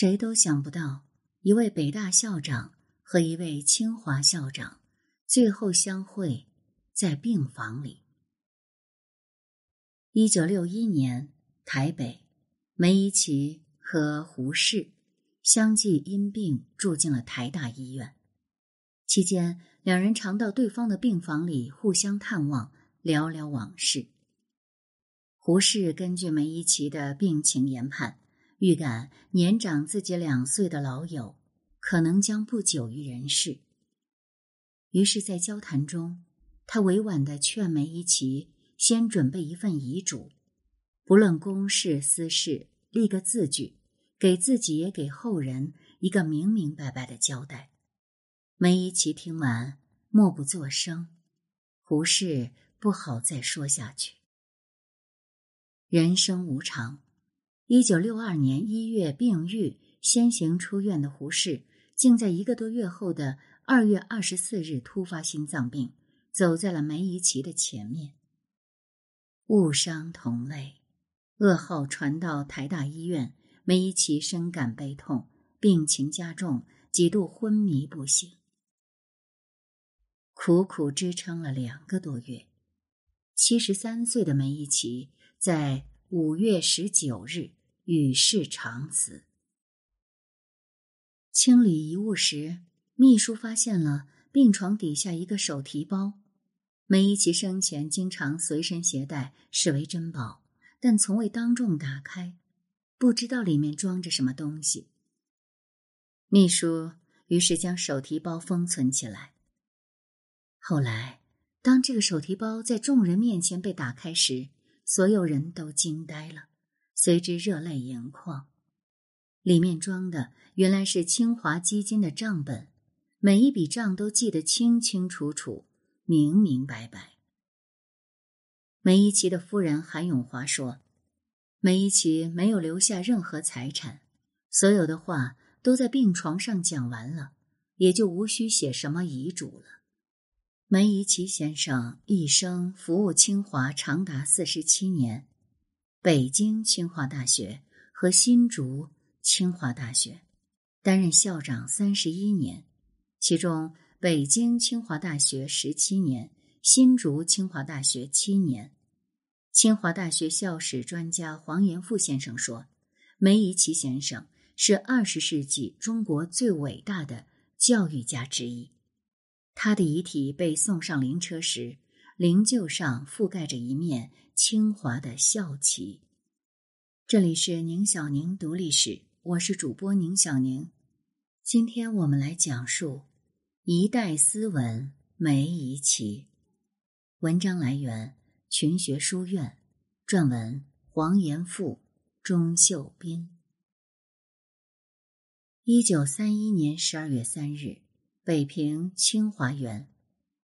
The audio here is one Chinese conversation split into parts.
谁都想不到，一位北大校长和一位清华校长最后相会在病房里。一九六一年，台北，梅贻琦和胡适相继因病住进了台大医院。期间，两人常到对方的病房里互相探望，聊聊往事。胡适根据梅贻琦的病情研判。预感年长自己两岁的老友可能将不久于人世，于是，在交谈中，他委婉的劝梅贻琦先准备一份遗嘱，不论公事私事，立个字据，给自己也给后人一个明明白白的交代。梅贻琦听完，默不作声。胡适不好再说下去。人生无常。一九六二年一月病愈，先行出院的胡适，竟在一个多月后的二月二十四日突发心脏病，走在了梅贻琦的前面。误伤同类，噩耗传到台大医院，梅贻琦深感悲痛，病情加重，几度昏迷不醒，苦苦支撑了两个多月。七十三岁的梅贻琦在五月十九日。与世长辞。清理遗物时，秘书发现了病床底下一个手提包。梅贻琦生前经常随身携带，视为珍宝，但从未当众打开，不知道里面装着什么东西。秘书于是将手提包封存起来。后来，当这个手提包在众人面前被打开时，所有人都惊呆了。随之热泪盈眶，里面装的原来是清华基金的账本，每一笔账都记得清清楚楚、明明白白。梅贻琦的夫人韩永华说：“梅贻琦没有留下任何财产，所有的话都在病床上讲完了，也就无需写什么遗嘱了。”梅贻琦先生一生服务清华长达四十七年。北京清华大学和新竹清华大学担任校长三十一年，其中北京清华大学十七年，新竹清华大学七年。清华大学校史专家黄延富先生说：“梅贻琦先生是二十世纪中国最伟大的教育家之一。他的遗体被送上灵车时，灵柩上覆盖着一面。”清华的校旗。这里是宁小宁读历史，我是主播宁小宁。今天我们来讲述一代斯文梅贻琦。文章来源群学书院，撰文黄延富、钟秀斌。一九三一年十二月三日，北平清华园，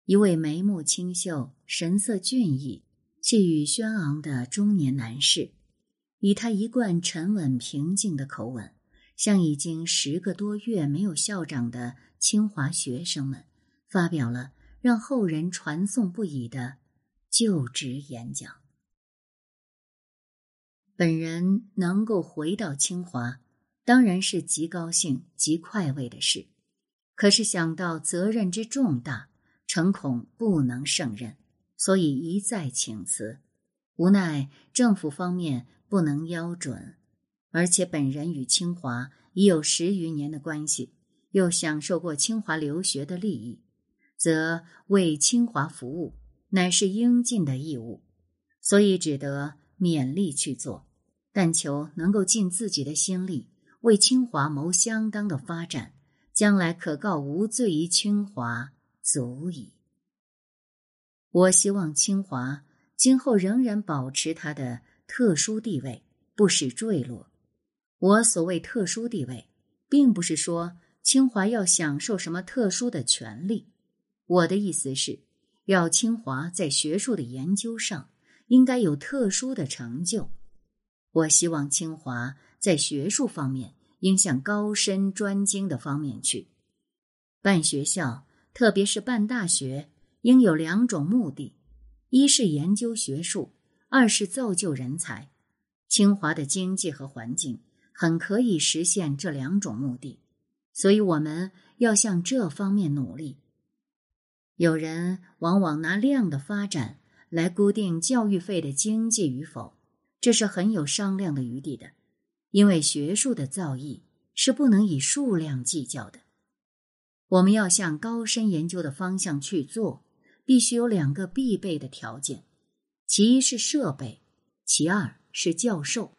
一位眉目清秀、神色俊逸。气宇轩昂的中年男士，以他一贯沉稳平静的口吻，向已经十个多月没有校长的清华学生们，发表了让后人传颂不已的就职演讲。本人能够回到清华，当然是极高兴、极快慰的事。可是想到责任之重大，诚恐不能胜任。所以一再请辞，无奈政府方面不能邀准，而且本人与清华已有十余年的关系，又享受过清华留学的利益，则为清华服务乃是应尽的义务，所以只得勉力去做，但求能够尽自己的心力，为清华谋相当的发展，将来可告无罪于清华，足矣。我希望清华今后仍然保持它的特殊地位，不使坠落。我所谓特殊地位，并不是说清华要享受什么特殊的权利。我的意思是，要清华在学术的研究上应该有特殊的成就。我希望清华在学术方面应向高深专精的方面去。办学校，特别是办大学。应有两种目的：一是研究学术，二是造就人才。清华的经济和环境很可以实现这两种目的，所以我们要向这方面努力。有人往往拿量的发展来固定教育费的经济与否，这是很有商量的余地的，因为学术的造诣是不能以数量计较的。我们要向高深研究的方向去做，必须有两个必备的条件：其一是设备，其二是教授。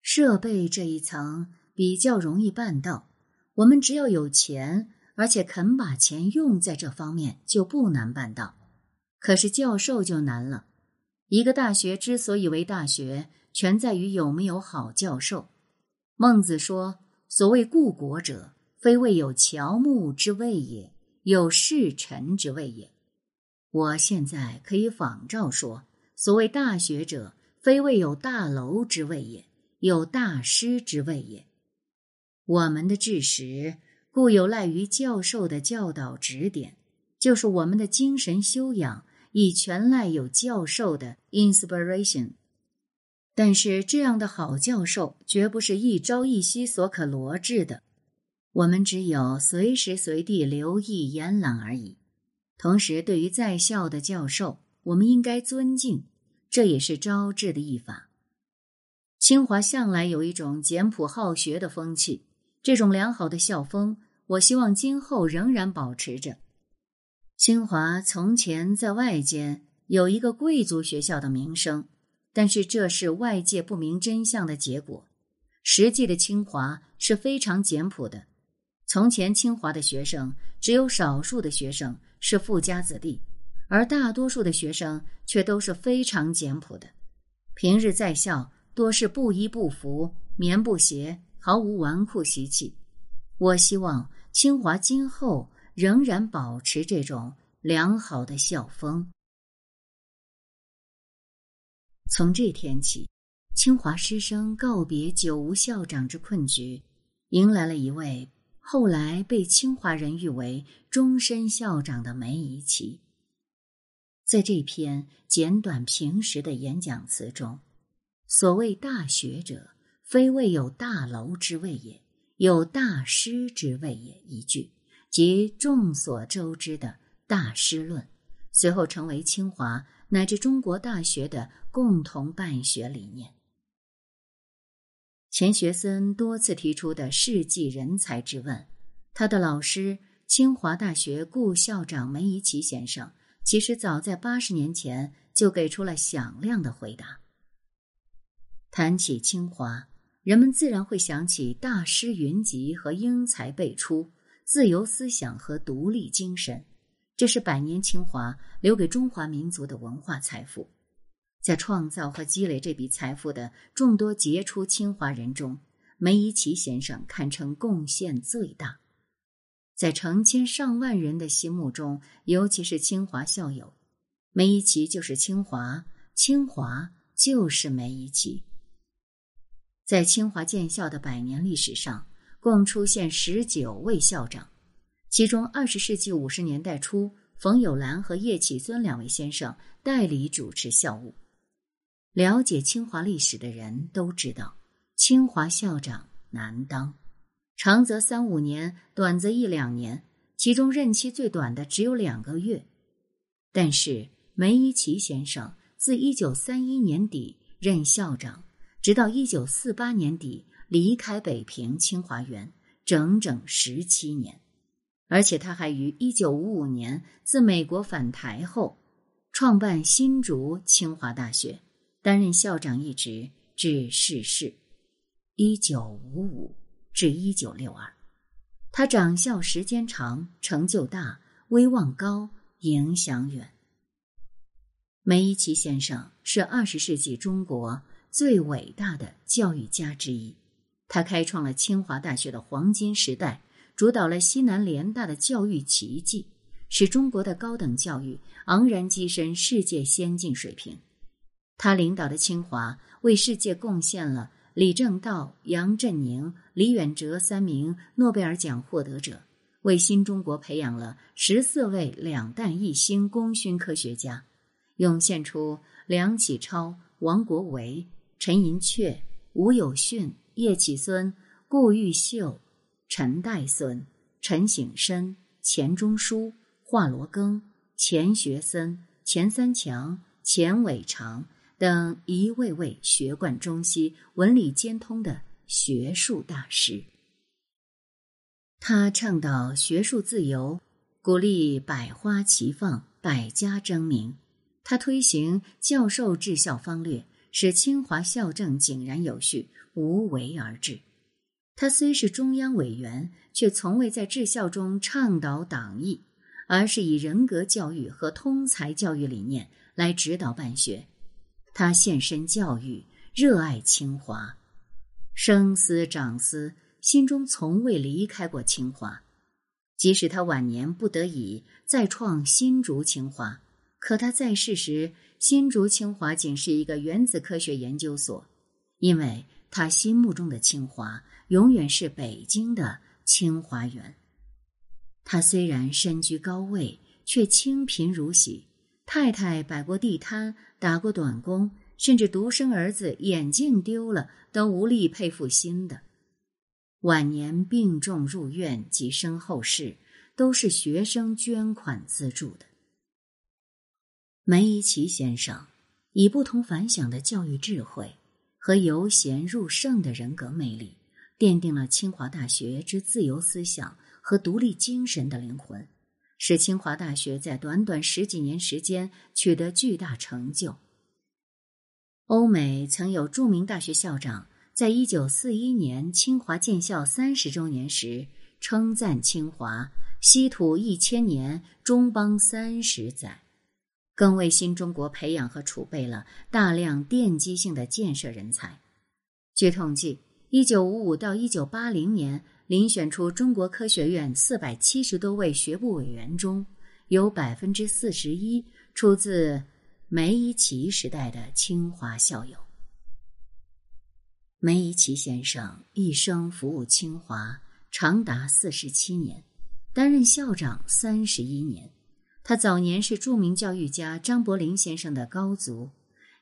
设备这一层比较容易办到，我们只要有钱。而且肯把钱用在这方面就不难办到，可是教授就难了。一个大学之所以为大学，全在于有没有好教授。孟子说：“所谓故国者，非谓有乔木之谓也，有世臣之谓也。”我现在可以仿照说：“所谓大学者，非谓有大楼之谓也，有大师之谓也。”我们的知识。故有赖于教授的教导指点，就是我们的精神修养，已全赖有教授的 inspiration。但是这样的好教授，绝不是一朝一夕所可罗致的。我们只有随时随地留意延揽而已。同时，对于在校的教授，我们应该尊敬，这也是招致的一法。清华向来有一种简朴好学的风气，这种良好的校风。我希望今后仍然保持着。清华从前在外间有一个贵族学校的名声，但是这是外界不明真相的结果。实际的清华是非常简朴的。从前清华的学生只有少数的学生是富家子弟，而大多数的学生却都是非常简朴的。平日在校多是布衣不服、棉布鞋，毫无纨绔习气。我希望。清华今后仍然保持这种良好的校风。从这天起，清华师生告别久无校长之困局，迎来了一位后来被清华人誉为终身校长的梅贻琦。在这篇简短平实的演讲词中，所谓大学者，非谓有大楼之谓也。有大师之谓也，一句即众所周知的大师论，随后成为清华乃至中国大学的共同办学理念。钱学森多次提出的世纪人才之问，他的老师清华大学顾校长梅贻琦先生，其实早在八十年前就给出了响亮的回答。谈起清华。人们自然会想起大师云集和英才辈出、自由思想和独立精神，这是百年清华留给中华民族的文化财富。在创造和积累这笔财富的众多杰出清华人中，梅贻琦先生堪称贡献最大。在成千上万人的心目中，尤其是清华校友，梅贻琦就是清华，清华就是梅贻琦。在清华建校的百年历史上，共出现十九位校长，其中二十世纪五十年代初，冯友兰和叶启尊两位先生代理主持校务。了解清华历史的人都知道，清华校长难当，长则三五年，短则一两年，其中任期最短的只有两个月。但是梅贻琦先生自一九三一年底任校长。直到一九四八年底离开北平清华园，整整十七年，而且他还于一九五五年自美国返台后，创办新竹清华大学，担任校长一职至逝世。一九五五至一九六二，他掌校时间长，成就大，威望高，影响远。梅贻琦先生是二十世纪中国。最伟大的教育家之一，他开创了清华大学的黄金时代，主导了西南联大的教育奇迹，使中国的高等教育昂然跻身世界先进水平。他领导的清华为世界贡献了李政道、杨振宁、李远哲三名诺贝尔奖获得者，为新中国培养了十四位两弹一星功勋科学家，涌现出梁启超、王国维。陈寅恪、吴有训、叶启孙、顾毓秀、陈岱孙、陈省身、钱钟书、华罗庚、钱学森、钱三强、钱伟长等一位位学贯中西、文理兼通的学术大师。他倡导学术自由，鼓励百花齐放、百家争鸣。他推行教授治校方略，使清华校政井然有序、无为而治。他虽是中央委员，却从未在治校中倡导党意，而是以人格教育和通才教育理念来指导办学。他献身教育，热爱清华，生思长思。心中从未离开过清华，即使他晚年不得已再创新竹清华，可他在世时，新竹清华仅是一个原子科学研究所，因为他心目中的清华永远是北京的清华园。他虽然身居高位，却清贫如洗，太太摆过地摊，打过短工，甚至独生儿子眼镜丢了都无力配副新的。晚年病重入院及身后事，都是学生捐款资助的。梅贻琦先生以不同凡响的教育智慧和由贤入圣的人格魅力，奠定了清华大学之自由思想和独立精神的灵魂，使清华大学在短短十几年时间取得巨大成就。欧美曾有著名大学校长。在一九四一年清华建校三十周年时，称赞清华“稀土一千年，中邦三十载”，更为新中国培养和储备了大量奠基性的建设人才。据统计，一九五五到一九八零年遴选出中国科学院四百七十多位学部委员中，有百分之四十一出自梅贻琦时代的清华校友。梅贻琦先生一生服务清华长达四十七年，担任校长三十一年。他早年是著名教育家张伯苓先生的高足，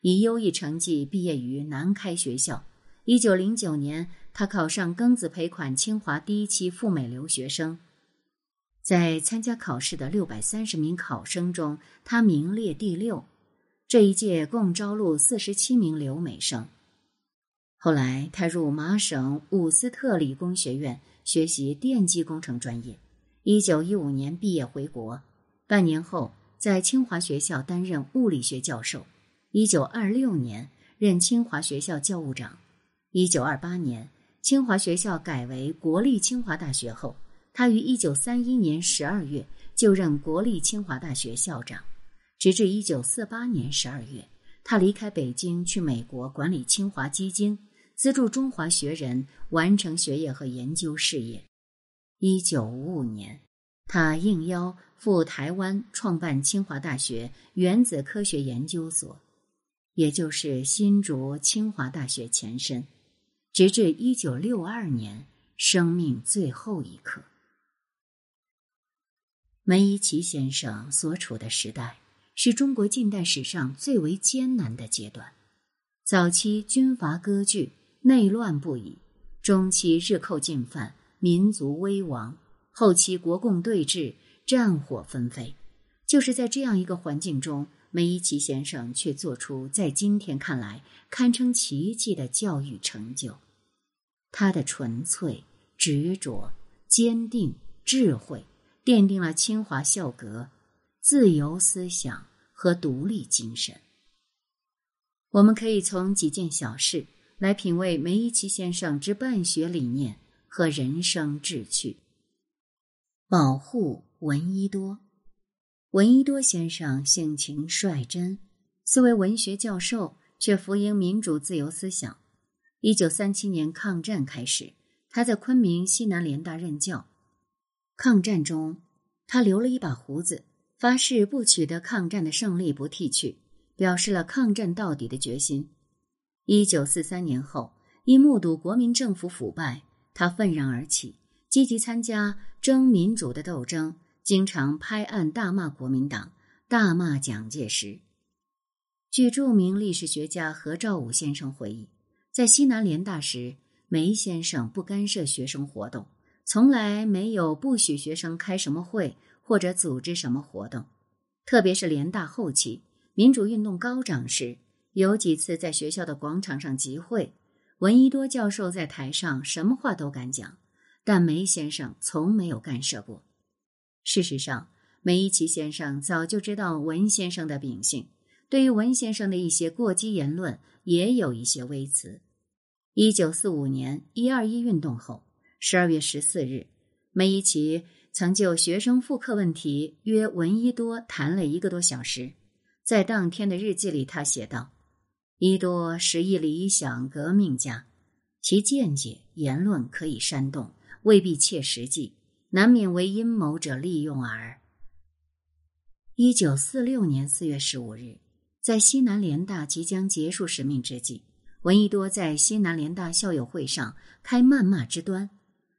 以优异成绩毕业于南开学校。一九零九年，他考上庚子赔款清华第一期赴美留学生，在参加考试的六百三十名考生中，他名列第六。这一届共招录四十七名留美生。后来，他入麻省伍斯特理工学院学习电机工程专业。一九一五年毕业回国，半年后在清华学校担任物理学教授。一九二六年任清华学校教务长。一九二八年，清华学校改为国立清华大学后，他于一九三一年十二月就任国立清华大学校长，直至一九四八年十二月，他离开北京去美国管理清华基金。资助中华学人完成学业和研究事业。一九五五年，他应邀赴台湾创办清华大学原子科学研究所，也就是新竹清华大学前身，直至一九六二年生命最后一刻。梅贻琦先生所处的时代是中国近代史上最为艰难的阶段，早期军阀割据。内乱不已，中期日寇进犯，民族危亡；后期国共对峙，战火纷飞。就是在这样一个环境中，梅贻琦先生却做出在今天看来堪称奇迹的教育成就。他的纯粹、执着、坚定、智慧，奠定了清华校格、自由思想和独立精神。我们可以从几件小事。来品味梅贻琦先生之办学理念和人生志趣。保护闻一多，闻一多先生性情率真，虽为文学教授，却服膺民主自由思想。一九三七年抗战开始，他在昆明西南联大任教。抗战中，他留了一把胡子，发誓不取得抗战的胜利不剃去，表示了抗战到底的决心。一九四三年后，因目睹国民政府腐败，他愤然而起，积极参加争民主的斗争，经常拍案大骂国民党，大骂蒋介石。据著名历史学家何兆武先生回忆，在西南联大时，梅先生不干涉学生活动，从来没有不许学生开什么会或者组织什么活动。特别是联大后期，民主运动高涨时，有几次在学校的广场上集会，闻一多教授在台上什么话都敢讲，但梅先生从没有干涉过。事实上，梅贻琦先生早就知道文先生的秉性，对于文先生的一些过激言论也有一些微词。一九四五年一二一运动后，十二月十四日，梅贻琦曾就学生复课问题约闻一多谈了一个多小时。在当天的日记里，他写道：“一多是一理想革命家，其见解言论可以煽动，未必切实际，难免为阴谋者利用耳。”一九四六年四月十五日，在西南联大即将结束使命之际，闻一多在西南联大校友会上开谩骂之端。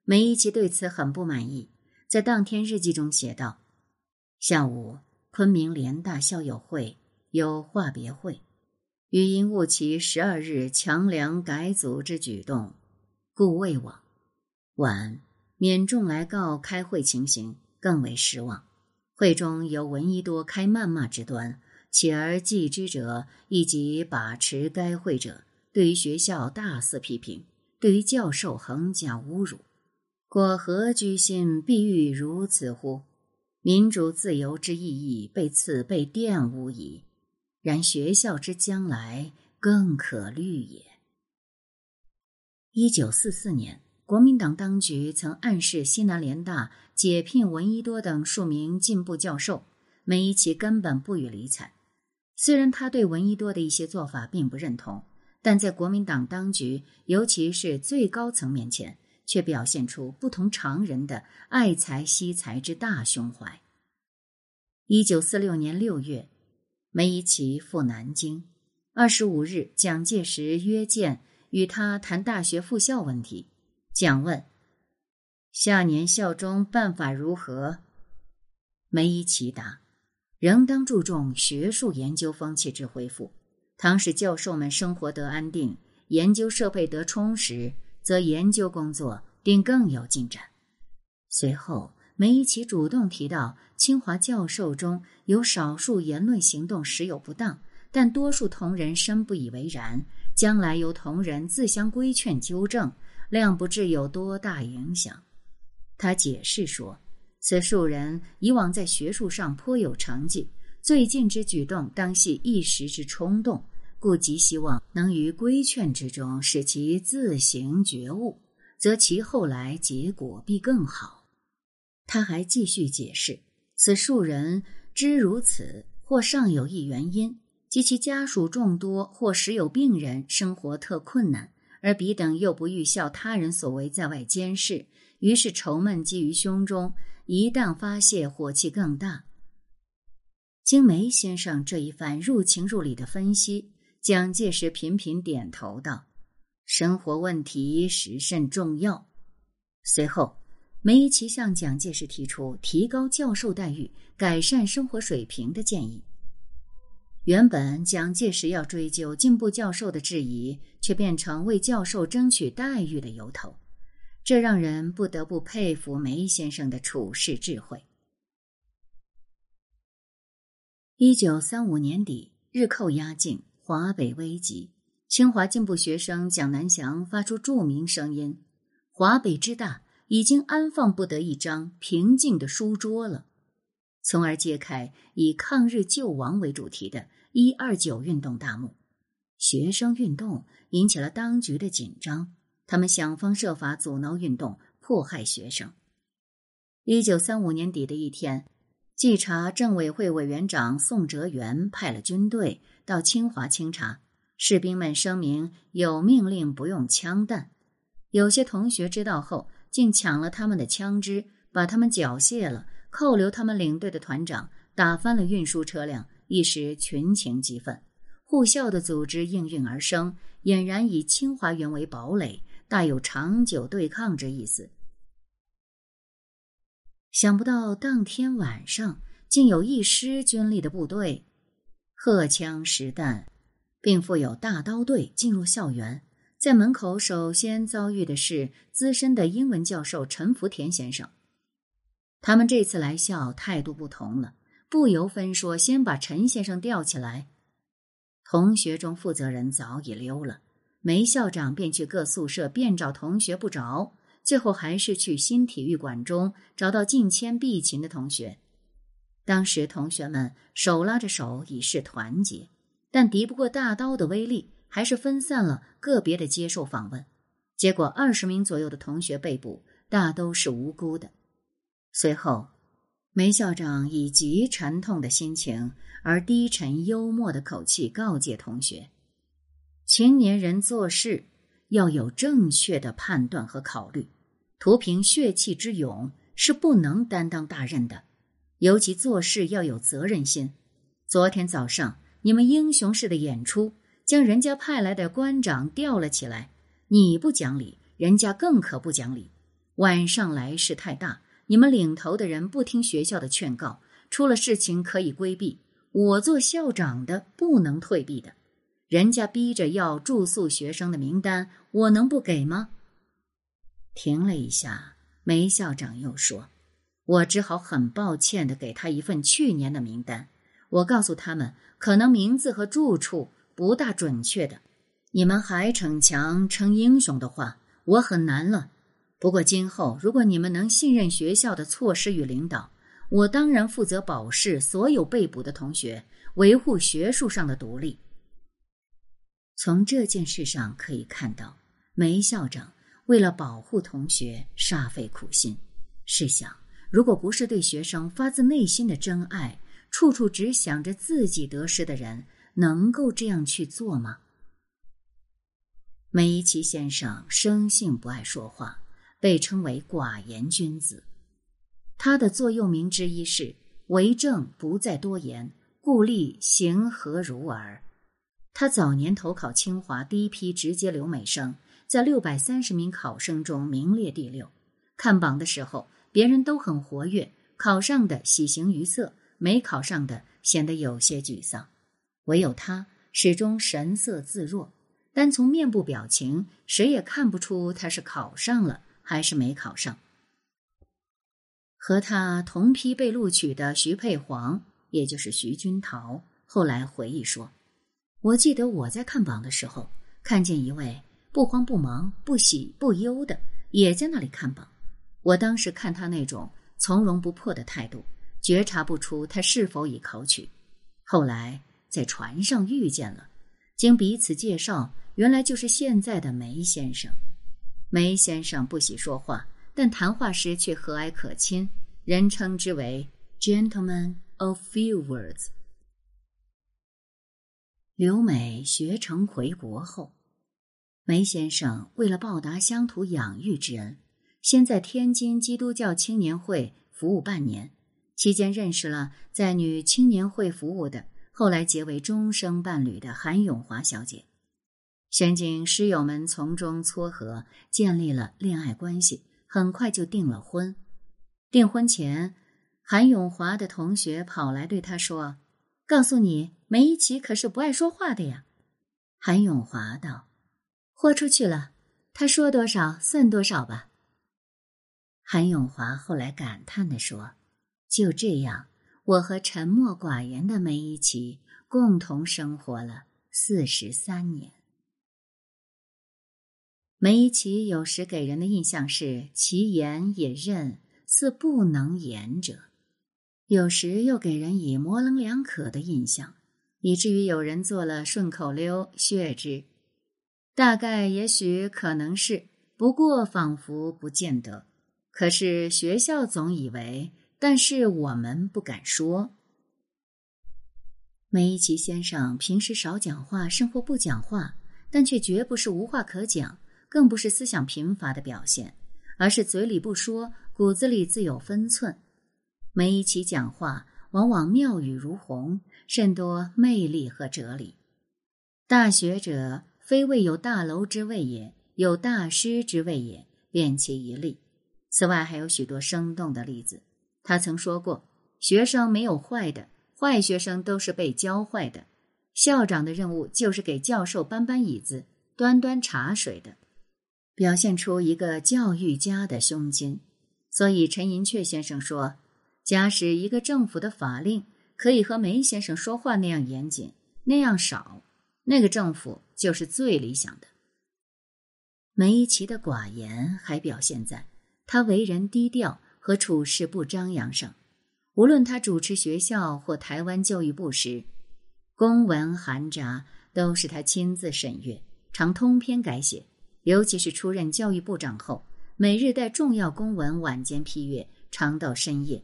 梅贻琦对此很不满意，在当天日记中写道：“下午，昆明联大校友会有话别会，余因误其十二日强梁改组之举动，故未往。晚，免众来告开会情形，更为失望。”会中由闻一多开谩骂之端，且而继之者以及把持该会者，对于学校大肆批评，对于教授横加侮辱。果何居心必欲如此乎？民主自由之意义被此被玷污矣。然学校之将来更可虑也。一九四四年。国民党当局曾暗示西南联大解聘闻一多等数名进步教授，梅贻琦根本不予理睬。虽然他对闻一多的一些做法并不认同，但在国民党当局，尤其是最高层面前，却表现出不同常人的爱才惜才之大胸怀。一九四六年六月，梅贻琦赴南京。二十五日，蒋介石约见，与他谈大学复校问题。蒋问：“下年校中办法如何？”梅贻琦答：“仍当注重学术研究风气之恢复。倘使教授们生活得安定，研究设备得充实，则研究工作定更有进展。”随后，梅贻琦主动提到，清华教授中有少数言论行动时有不当，但多数同仁深不以为然，将来由同仁自相规劝纠正。量不至有多大影响。他解释说：“此数人以往在学术上颇有成绩，最近之举动当系一时之冲动，故极希望能于规劝之中使其自行觉悟，则其后来结果必更好。”他还继续解释：“此数人之如此，或尚有一原因，及其家属众多，或时有病人，生活特困难。”而彼等又不欲效他人所为，在外监视，于是愁闷积于胸中，一旦发泄，火气更大。经梅先生这一番入情入理的分析，蒋介石频频点头道：“生活问题实甚重要。”随后，梅贻琦向蒋介石提出提高教授待遇、改善生活水平的建议。原本蒋介石要追究进步教授的质疑，却变成为教授争取待遇的由头，这让人不得不佩服梅先生的处世智慧。一九三五年底，日寇压境，华北危急，清华进步学生蒋南翔发出著名声音：“华北之大，已经安放不得一张平静的书桌了。”从而揭开以抗日救亡为主题的。一二九运动大幕，学生运动引起了当局的紧张，他们想方设法阻挠运动，迫害学生。一九三五年底的一天，稽查政委会委员长宋哲元派了军队到清华清查，士兵们声明有命令不用枪弹，有些同学知道后，竟抢了他们的枪支，把他们缴械了，扣留他们领队的团长，打翻了运输车辆。一时群情激愤，护校的组织应运而生，俨然以清华园为堡垒，大有长久对抗之意思。想不到当天晚上，竟有一师军力的部队，荷枪实弹，并附有大刀队进入校园，在门口首先遭遇的是资深的英文教授陈福田先生。他们这次来校态度不同了，不由分说，先把陈先生吊起来。同学中负责人早已溜了，梅校长便去各宿舍遍找同学不着，最后还是去新体育馆中找到近千碧琴的同学。当时同学们手拉着手以示团结，但敌不过大刀的威力。还是分散了个别的接受访问，结果二十名左右的同学被捕，大都是无辜的。随后，梅校长以极沉痛的心情而低沉幽默的口气告诫同学：“青年人做事要有正确的判断和考虑，图凭血气之勇是不能担当大任的，尤其做事要有责任心。昨天早上你们英雄式的演出。”将人家派来的官长吊了起来，你不讲理，人家更可不讲理。晚上来事太大，你们领头的人不听学校的劝告，出了事情可以规避。我做校长的不能退避的，人家逼着要住宿学生的名单，我能不给吗？停了一下，梅校长又说：“我只好很抱歉的给他一份去年的名单。我告诉他们，可能名字和住处。”不大准确的，你们还逞强称英雄的话，我很难了。不过今后如果你们能信任学校的措施与领导，我当然负责保释所有被捕的同学，维护学术上的独立。从这件事上可以看到，梅校长为了保护同学煞费苦心。试想，如果不是对学生发自内心的真爱，处处只想着自己得失的人。能够这样去做吗？梅贻琦先生生性不爱说话，被称为寡言君子。他的座右铭之一是“为政不在多言，故立行何如耳”。他早年投考清华第一批直接留美生，在六百三十名考生中名列第六。看榜的时候，别人都很活跃，考上的喜形于色，没考上的显得有些沮丧。唯有他始终神色自若，单从面部表情，谁也看不出他是考上了还是没考上。和他同批被录取的徐佩煌，也就是徐君桃，后来回忆说：“我记得我在看榜的时候，看见一位不慌不忙、不喜不忧的，也在那里看榜。我当时看他那种从容不迫的态度，觉察不出他是否已考取。后来。”在船上遇见了，经彼此介绍，原来就是现在的梅先生。梅先生不喜说话，但谈话时却和蔼可亲，人称之为 “gentleman of few words”。留美学成回国后，梅先生为了报答乡土养育之恩，先在天津基督教青年会服务半年，期间认识了在女青年会服务的。后来结为终生伴侣的韩永华小姐，先经师友们从中撮合，建立了恋爱关系，很快就订了婚。订婚前，韩永华的同学跑来对他说：“告诉你，梅贻琦可是不爱说话的呀。”韩永华道：“豁出去了，他说多少算多少吧。”韩永华后来感叹地说：“就这样。”我和沉默寡言的梅贻琦共同生活了四十三年。梅贻琦有时给人的印象是其言也任，似不能言者；有时又给人以模棱两可的印象，以至于有人做了顺口溜谑之。大概也许可能是，不过仿佛不见得。可是学校总以为。但是我们不敢说。梅贻琦先生平时少讲话，甚或不讲话，但却绝不是无话可讲，更不是思想贫乏的表现，而是嘴里不说，骨子里自有分寸。梅贻琦讲话往往妙语如虹，甚多魅力和哲理。大学者非谓有大楼之谓也，有大师之谓也，便其一例。此外还有许多生动的例子。他曾说过：“学生没有坏的，坏学生都是被教坏的。校长的任务就是给教授搬搬椅子，端端茶水的，表现出一个教育家的胸襟。所以陈寅恪先生说，假使一个政府的法令可以和梅先生说话那样严谨、那样少，那个政府就是最理想的。梅贻琦的寡言还表现在他为人低调和处事不张扬上。无论他主持学校或台湾教育部时，公文函札都是他亲自审阅，常通篇改写。尤其是出任教育部长后，每日带重要公文晚间批阅，长到深夜。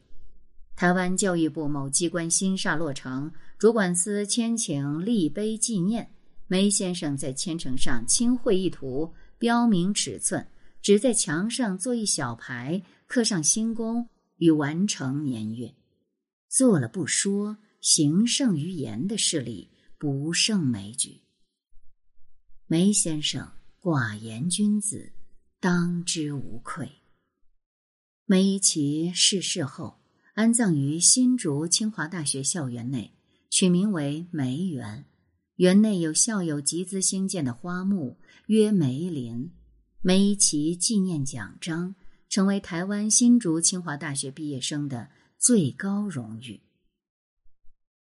台湾教育部某机关新厦落成，主管司签请立碑纪念。梅先生在签呈上亲绘一图，标明尺寸，只在墙上做一小牌，刻上新功与完成年月。做了不说，行胜于言的事例不胜枚举。梅先生寡言君子，当之无愧。梅贻琦逝世后，安葬于新竹清华大学校园内，取名为梅园。园内有校友集资兴建的花木，约梅林。梅贻琦纪念奖章成为台湾新竹清华大学毕业生的。最高荣誉。